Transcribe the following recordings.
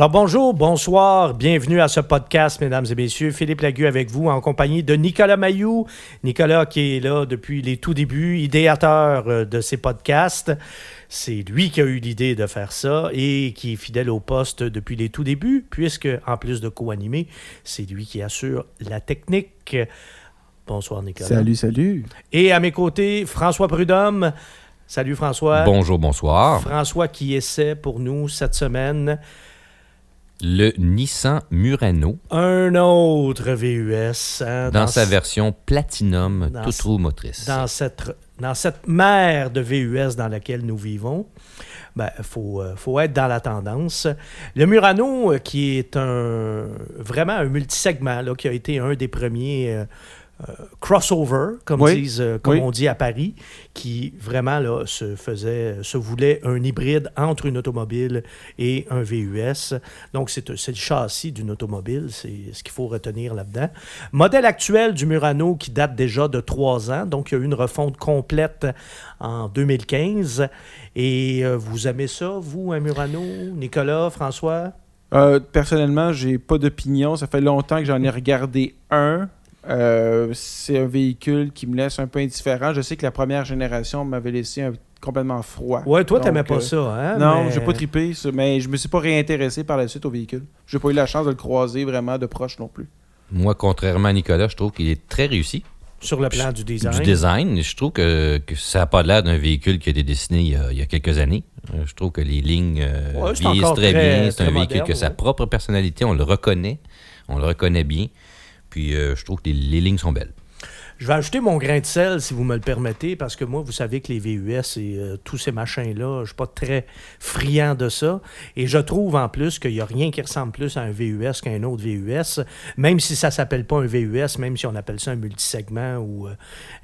Alors bonjour, bonsoir, bienvenue à ce podcast, mesdames et messieurs. Philippe Lagu avec vous en compagnie de Nicolas Mayou. Nicolas qui est là depuis les tout débuts, idéateur euh, de ces podcasts. C'est lui qui a eu l'idée de faire ça et qui est fidèle au poste depuis les tout débuts, puisque en plus de co-animer, c'est lui qui assure la technique. Bonsoir Nicolas. Salut, salut. Et à mes côtés, François Prudhomme. Salut François. Bonjour, bonsoir. François qui essaie pour nous cette semaine le Nissan Murano. Un autre VUS. Hein, dans, sa version Platinum, toute roue motrice. Dans cette, dans cette mer de VUS dans laquelle nous vivons, il ben, faut, euh, faut, être dans la tendance. Le Murano, euh, qui est un, vraiment un multisegment, là, qui a été un des premiers euh, crossover, comme, disent, euh, on dit à Paris, qui vraiment là, se faisait, se voulait un hybride entre une automobile et un VUS. Donc, c'est, le châssis d'une automobile, c'est ce qu'il faut retenir là-dedans. Modèle actuel du Murano qui date déjà de trois ans, donc il y a eu une refonte complète en 2015. Et euh, vous aimez ça, vous, un Murano, Nicolas, François? personnellement, j'ai pas d'opinion. Ça fait longtemps que j'en ai regardé un. Euh, c'est un véhicule qui me laisse un peu indifférent. Je sais que la première génération m'avait laissé complètement froid. Ouais, toi, t'aimais pas euh, ça, hein? Non, j'ai pas trippé, mais je me suis pas réintéressé par la suite au véhicule. J'ai pas eu la chance de le croiser vraiment de proche non plus. Moi, contrairement à Nicolas, je trouve qu'il est très réussi. Sur le plan du design. Du design. Je trouve que, ça n'a pas l'air d'un véhicule qui a été dessiné il y a, quelques années. Euh, je trouve que les lignes vieillissent très, bien. C'est un véhicule qui a sa propre personnalité. On le reconnaît. On le reconnaît bien. Puis euh, je trouve que les, lignes sont belles. Je vais ajouter mon grain de sel, si vous me le permettez, parce que moi, vous savez que les VUS et euh, tous ces machins-là, je ne suis pas très friand de ça. Et je trouve en plus qu'il n'y a rien qui ressemble plus à un VUS qu'un autre VUS, même si ça ne s'appelle pas un VUS, même si on appelle ça un multisegment ou euh,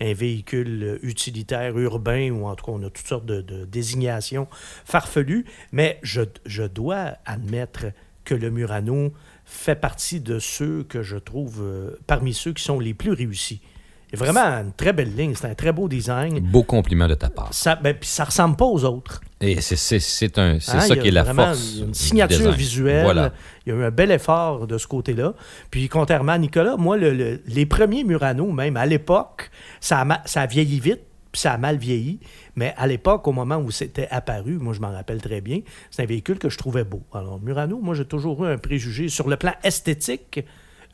un véhicule utilitaire urbain, ou en tout cas, on a toutes sortes de, désignations farfelues. Mais je, je dois admettre que le Murano fait partie de ceux que je trouve euh, parmi ceux qui sont les plus réussis. Vraiment une très belle ligne, c'est un très beau design. Beau compliment de ta part. Ça, ben, puis ça ressemble pas aux autres. Et c'est hein, ça qui est la force. Une signature visuelle. Il y a eu un bel effort de ce côté-là. Puis contrairement à Nicolas, moi, les premiers Murano, même à l'époque, ça ça a vieilli vite ça a mal vieilli. Mais à l'époque, au moment où c'était apparu, moi je m'en rappelle très bien, c'est un véhicule que je trouvais beau. Alors Murano, moi j'ai toujours eu un préjugé sur le plan esthétique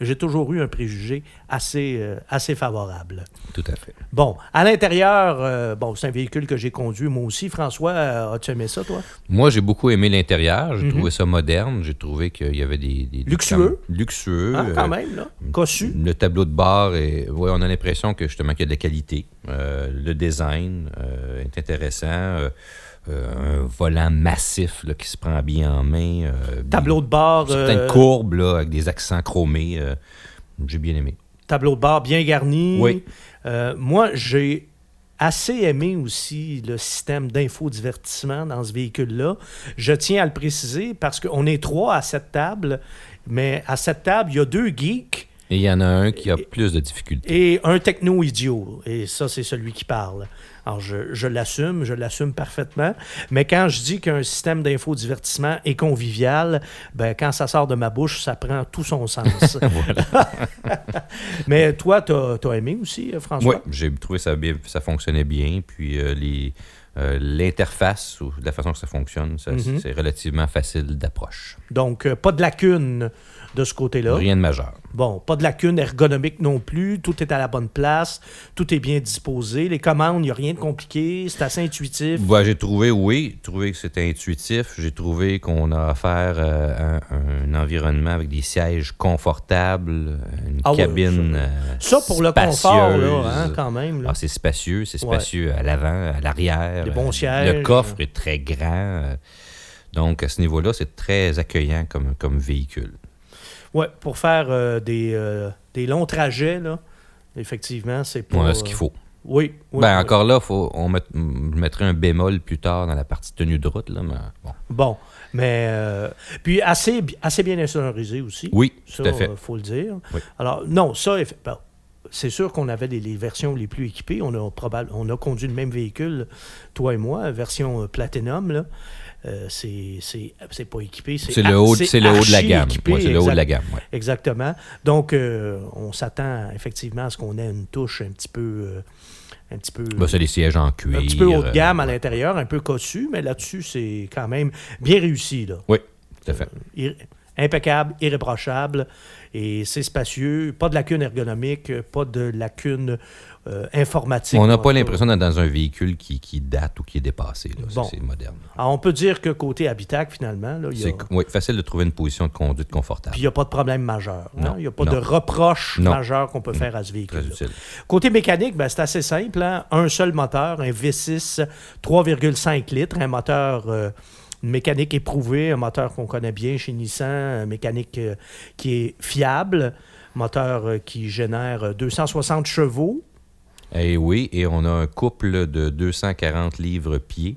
j'ai toujours eu un préjugé assez, euh, assez favorable. Tout à fait. Bon, à l'intérieur, euh, bon, c'est un véhicule que j'ai conduit moi aussi. François, euh, as-tu aimé ça, toi? Moi, j'ai beaucoup aimé l'intérieur. J'ai mhm. trouvé ça moderne. J'ai trouvé qu'il y avait des... luxueux? luxueux. Ah, quand même, là. Cossu. Le tableau de bord, est, ouais, on a l'impression que justement qu'il y a de la qualité. le design est intéressant. Euh, un volant massif là, qui se prend bien en main. Euh, Tableau de bord. Certaines euh, courbes là, avec des accents chromés. j'ai bien aimé. Tableau de bord bien garni. Oui. moi, j'ai assez aimé aussi le système d'infodivertissement dans ce véhicule-là. Je tiens à le préciser parce qu'on est trois à cette table, mais à cette table, il y a deux geeks. Et il y en a un qui a plus de difficultés. Et un techno-idiot. Et ça, c'est celui qui parle. Alors, je, l'assume, je l'assume parfaitement. Mais quand je dis qu'un système d'infodivertissement est convivial, ben, quand ça sort de ma bouche, ça prend tout son sens. Mais toi, tu as, aimé aussi, François? Oui, j'ai trouvé ça bien, ça fonctionnait bien. Puis euh, les. Euh, l'interface ou la façon que ça fonctionne, mm-hmm. c'est relativement facile d'approche. Donc, euh, pas de lacune de ce côté-là. Rien de majeur. Bon, pas de lacune ergonomique non plus. Tout est à la bonne place. Tout est bien disposé. Les commandes, il n'y a rien de compliqué. C'est assez intuitif. j'ai trouvé, oui, trouvé que c'était intuitif. J'ai trouvé qu'on a affaire à un, environnement avec des sièges confortables, une ah cabine. ça, euh, pour le confort, là, hein, quand même. Ah, c'est spacieux. C'est spacieux à l'avant, à l'arrière. Des bons sièges. Le coffre est très grand. Donc, à ce niveau-là, c'est très accueillant comme, comme véhicule. Oui, pour faire euh, des, euh, des, longs trajets, là, effectivement, c'est pas. Ouais, ce qu'il faut. Oui. ben, encore là, faut, on mettrait un bémol plus tard dans la partie tenue de route. Là, mais bon. bon. Mais. Euh, puis assez, assez bien insonorisé aussi. Oui, tout à fait. Il faut le dire. Alors, non, ça, c'est sûr qu'on avait les, versions les plus équipées. On a, probable, on a conduit le même véhicule, toi et moi, version Platinum. Là. Euh, c'est pas équipé. C'est le, haut, le haut de la gamme. c'est le haut de la gamme. Exactement. Donc, euh, on s'attend effectivement à ce qu'on ait une touche un petit peu. Euh, un petit peu. Ben, c'est des sièges en cuir. Un petit peu haut de gamme à l'intérieur, un peu cossu, mais là-dessus, c'est quand même bien réussi. Là. Oui, tout à fait. impeccable, irréprochable, et c'est spacieux. Pas de lacune ergonomique, pas de lacune euh, informatique. On n'a pas l'impression d'être dans un véhicule qui, date ou qui est dépassé. C'est moderne. Alors, on peut dire que côté habitacle, finalement. Là, oui, facile de trouver une position de conduite confortable. Puis il n'y a pas de problème majeur. Hein? Il n'y a pas de reproche majeur qu'on peut faire à ce véhicule. Côté mécanique, ben, c'est assez simple. Hein? Un seul moteur, un V6 3,5 litres, un moteur. Euh, mécanique éprouvée, un moteur qu'on connaît bien chez Nissan, un mécanique euh, qui est fiable, moteur qui génère 260 chevaux, et eh oui, et on a un couple de 240 livres-pieds.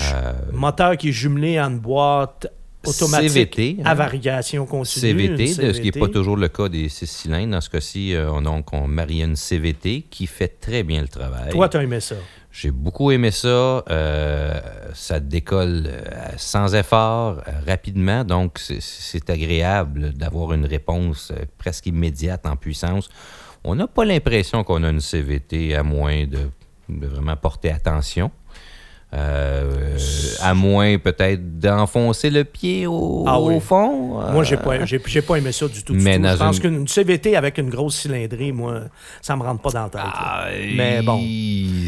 Euh, moteur qui est jumelé en boîte automatique CVT, à hein? variation continue. CVT, ce qui n'est pas toujours le cas des six cylindres. Dans ce cas-ci, euh, on, a on marie une CVT qui fait très bien le travail. Toi, tu as aimé ça? J'ai beaucoup aimé ça. Euh, ça décolle sans effort, rapidement. Donc, c'est agréable d'avoir une réponse presque immédiate en puissance on n'a pas l'impression qu'on a une CVT à moins de, vraiment porter attention. Euh, à moins peut-être d'enfoncer le pied au, ah fond. Moi, j'ai pas, j'ai, pas aimé ça du tout. Mais Je pense qu'une CVT avec une grosse cylindrée, moi, ça me rentre pas dans la tête. Ah, mais bon.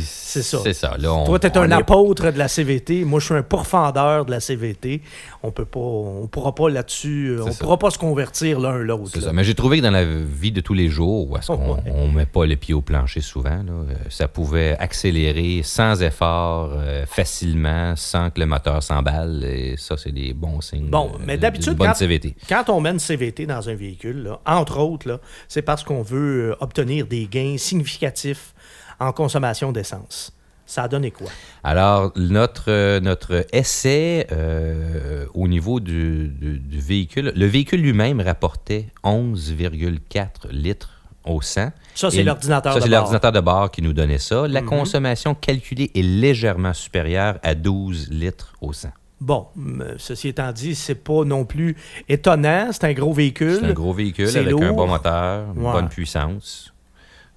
C'est ça. C'est ça. Toi, tu es un apôtre de la CVT. Moi, je suis un pourfendeur de la CVT. On peut pas, on pourra pas là-dessus, on pourra pas se convertir l'un l'autre. C'est ça. Mais j'ai trouvé que dans la vie de tous les jours, où est-ce qu'on on met pas les pieds au plancher souvent, euh, ça pouvait accélérer sans effort, euh, facilement, sans que le moteur s'emballe. Et ça, c'est des bons signes. Bon, mais d'habitude, quand, quand, on met une CVT dans un véhicule, entre autres, c'est parce qu'on veut euh, obtenir des gains significatifs en consommation d'essence. Ça a donné quoi? Alors, notre, euh, notre essai euh, au niveau du, véhicule, le véhicule lui-même rapportait 11,4 litres au 100. Ça, c'est l'ordinateur de bord. Ça, c'est l'ordinateur de bord qui nous donnait ça. La mhm. consommation calculée est légèrement supérieure à 12 litres au 100. Bon, ceci étant dit, c'est pas non plus étonnant. C'est un gros véhicule. C'est un gros véhicule avec un bon moteur, une bonne puissance.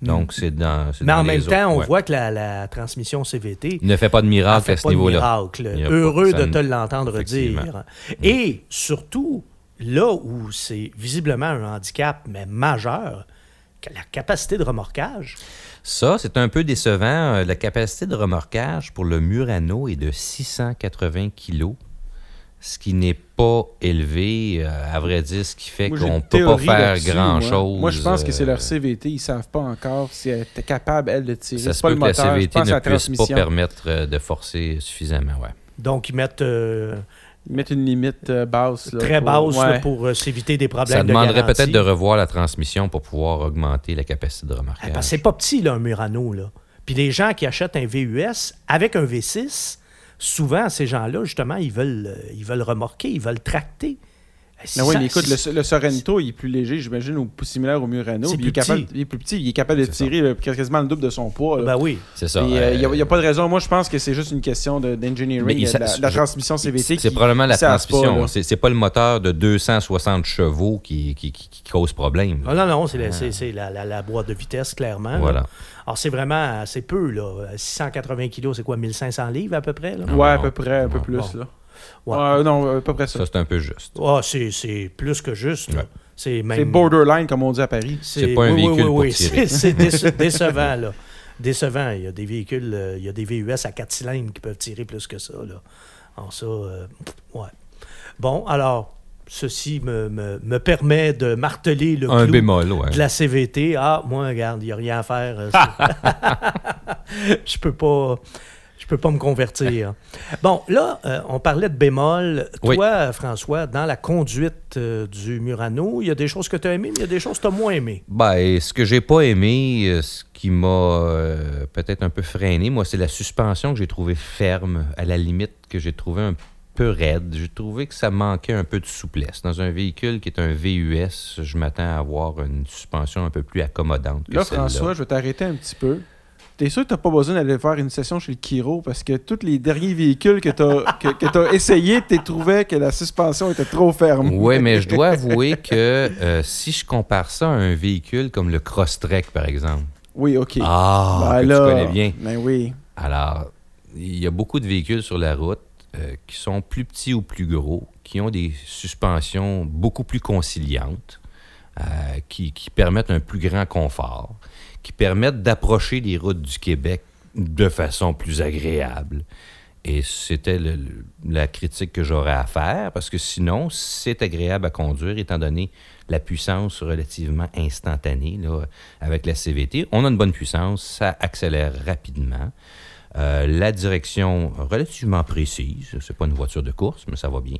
Donc, c'est dans. Mais en même temps, on voit que la, transmission CVT. Ne fait pas de miracle à ce niveau-là. Heureux de te l'entendre dire. Et surtout, là où c'est visiblement un handicap, mais majeur, la capacité de remorquage. Ça, c'est un peu décevant. La capacité de remorquage pour le Murano est de 680 kg ce qui n'est pas élevé, euh, à vrai dire, ce qui fait qu'on ne peut pas faire grand-chose. Moi. je pense que c'est leur euh, CVT. Ils ne savent pas encore si elle est capable, elle, de tirer. Ça se peut que la CVT ne puisse pas permettre euh, de forcer suffisamment, ouais. Donc, ils mettent... mettent une limite basse. Très basse pour s'éviter des problèmes Ça demanderait peut-être de revoir la transmission pour pouvoir augmenter la capacité de remorquage. Ah, c'est pas petit, là, un Murano. Là. Puis les gens qui achètent un VUS avec un V6 souvent, ces gens-là, justement, ils veulent, euh, ils veulent remorquer, ils veulent tracter. Ben oui, mais écoute, le, Sorento, il est plus léger, j'imagine, ou similaire au Murano. Il, est capable, il est plus petit, il est capable de tirer quasiment le double de son poids. Ben oui. C'est ça. Euh, il n'y a, pas de raison. Moi, je pense que c'est juste une question d'engineering. La, la, transmission CVT. C'est probablement la transmission. C'est pas le moteur de 260 chevaux qui, qui, cause problème. Ah, non, non, c'est la, boîte de vitesse, clairement. Voilà. Alors, c'est vraiment assez peu. Là. 680 kilos, c'est quoi, 1500 livres à peu près? Là? Ouais, à peu près, un peu plus. Là. Ouais. non, à peu près ça. Ça, c'est un peu juste. Ah, c'est plus que juste. C'est même... borderline, comme on dit à Paris. C'est pas un véhicule oui, oui, oui. C'est décevant, là. Décevant. Il y a des véhicules, euh, il y a des VUS à 4 cylindres qui peuvent tirer plus que ça, là. Alors ça, euh, ouais. Bon, alors, ceci me, me, me, permet de marteler le un bémol, ouais. de la CVT. Ah, moi, regarde, il n'y a rien à faire. Euh, je peux pas je peux pas me convertir. bon, là, euh, on parlait de bémol. Toi, François, dans la conduite euh, du Murano, il y a des choses que tu as aimées, mais il y a des choses que tu as moins aimées. Ben, ce que j'ai pas aimé, euh, ce qui m'a peut-être un peu freiné, moi, c'est la suspension que j'ai trouvée ferme, à la limite, que j'ai trouvé un peu raide. J'ai trouvé que ça manquait un peu de souplesse. Dans un véhicule qui est un VUS, je m'attends à avoir une suspension un peu plus accommodante. là, François, je vais t'arrêter un petit peu. T'es sûr que t'as pas besoin d'aller faire une session chez le Kiro parce que tous les derniers véhicules que t'as que, que as essayé, tu trouvé que la suspension était trop ferme. Oui, mais je dois avouer que euh, si je compare ça à un véhicule comme le Crosstrek, par exemple. Oui, OK. Ah, ben que tu connais bien. Ben oui. Alors, il y a beaucoup de véhicules sur la route euh, qui sont plus petits ou plus gros, qui ont des suspensions beaucoup plus conciliantes, euh, qui, qui permettent un plus grand confort qui permettent d'approcher les routes du Québec de façon plus agréable. Et c'était la critique que j'aurais à faire, parce que sinon, c'est agréable à conduire, étant donné la puissance relativement instantanée là, avec la CVT. On a une bonne puissance, ça accélère rapidement. Euh, la direction relativement précise, c'est pas une voiture de course, mais ça va bien.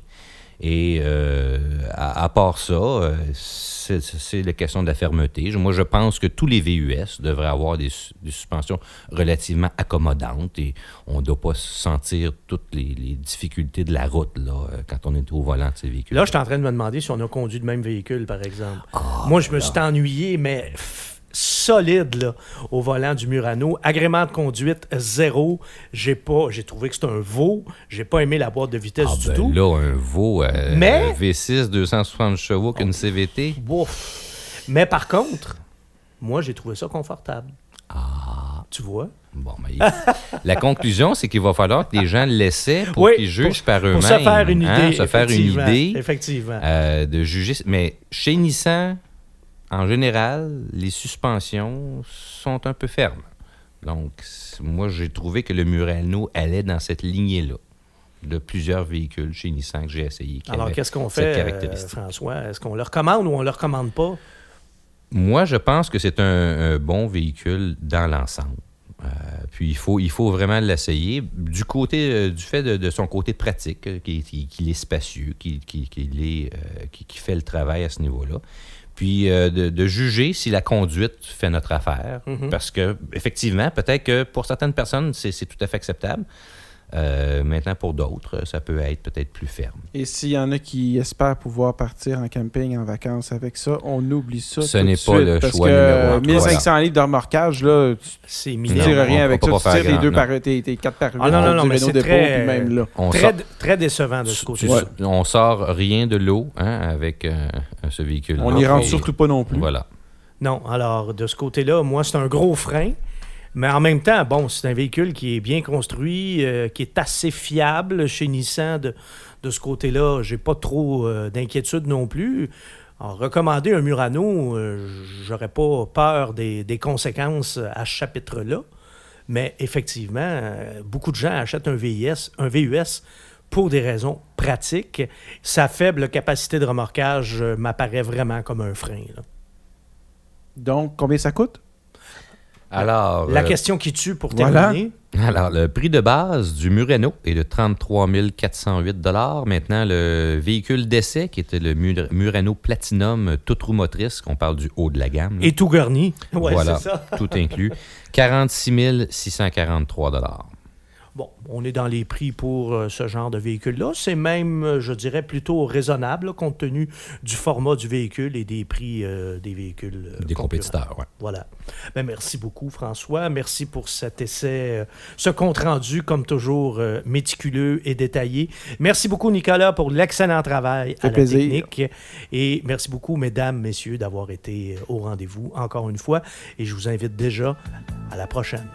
Et euh, à, part ça, euh, c'est la question de la fermeté. Moi, je pense que tous les VUS devraient avoir des, suspensions relativement accommodantes et on ne doit pas sentir toutes les, difficultés de la route là, euh, quand on est au volant de ces véhicules. Là, je suis en train de me demander si on a conduit le même véhicule, par exemple. Ah, Moi, je me suis ennuyé, mais solide là, au volant du Murano. Agrément de conduite zéro. J'ai pas, j'ai trouvé que c'était un veau. J'ai pas aimé la boîte de vitesse ah, du ben tout. Là, un veau euh, Mais... V6 260 chevaux qu'une CVT. Mais par contre, moi j'ai trouvé ça confortable. Ah. Tu vois? Bon, mais la conclusion, c'est qu'il va falloir que les gens l'essaient pour qu'ils jugent par eux-mêmes. Pour se faire une hein, idée. se faire une idée. Effectivement. Euh, de juger. Mais chez Nissan, en général, les suspensions sont un peu fermes. Donc, moi, j'ai trouvé que le Murano allait dans cette lignée-là de plusieurs véhicules chez Nissan que j'ai essayé. Alors, qu'est-ce qu'on fait, euh, François? Est-ce qu'on le recommande ou on ne le recommande pas? Moi, je pense que c'est un, bon véhicule dans l'ensemble. Euh, puis il faut, il faut vraiment l'essayer. Du côté, euh, du fait de, son côté pratique, qu'il est spacieux, qu'il qui fait le travail à ce niveau-là puis euh, de, juger si la conduite fait notre affaire. Mhm. Parce que, effectivement, peut-être que pour certaines personnes, c'est tout à fait acceptable. Euh, maintenant, pour d'autres, ça peut être peut-être plus ferme. Et s'il y en a qui espèrent pouvoir partir en camping, en vacances avec ça, on oublie ça. Ce n'est pas le parce choix que numéro 1500 litres de remorquage, là, tu ne tires rien avec ça. Tu tires les deux par, tes, tes quatre par ah, non, non, non, mais c'est très, même là. Très, très, décevant de ce côté-là. On sort rien de l'eau hein, avec euh, ce véhicule. On n'y rentre surtout pas non plus. Voilà. Non, alors de ce côté-là, moi, c'est un gros frein. Mais en même temps, bon, c'est un véhicule qui est bien construit, euh, qui est assez fiable chez Nissan. De, ce côté-là, j'ai pas trop euh, d'inquiétude non plus. En recommander un Murano, euh, j'aurais pas peur des, conséquences à ce chapitre-là. Mais effectivement, beaucoup de gens achètent un VIS, un VUS pour des raisons pratiques. Sa faible capacité de remorquage m'apparaît vraiment comme un frein. Donc, combien ça coûte? Alors, la euh, question qui tue pour terminer. Alors, le prix de base du Murano est de 33 408 Maintenant, le véhicule d'essai, qui était le Murano Platinum toute roue motrice, qu'on parle du haut de la gamme. Et tout garni. Ouais, voilà, tout inclus. 46 643 Bon, on est dans les prix pour euh, ce genre de véhicule-là. C'est même, euh, je dirais, plutôt raisonnable compte tenu du format du véhicule et des prix euh, des véhicules. des compétiteurs, oui. Voilà. Ben, merci beaucoup, François. Merci pour cet essai, ce compte-rendu, comme toujours, méticuleux et détaillé. Merci beaucoup, Nicolas, pour l'excellent travail à la technique. Et merci beaucoup, mesdames, messieurs, d'avoir été au rendez-vous encore une fois. Et je vous invite déjà à la prochaine.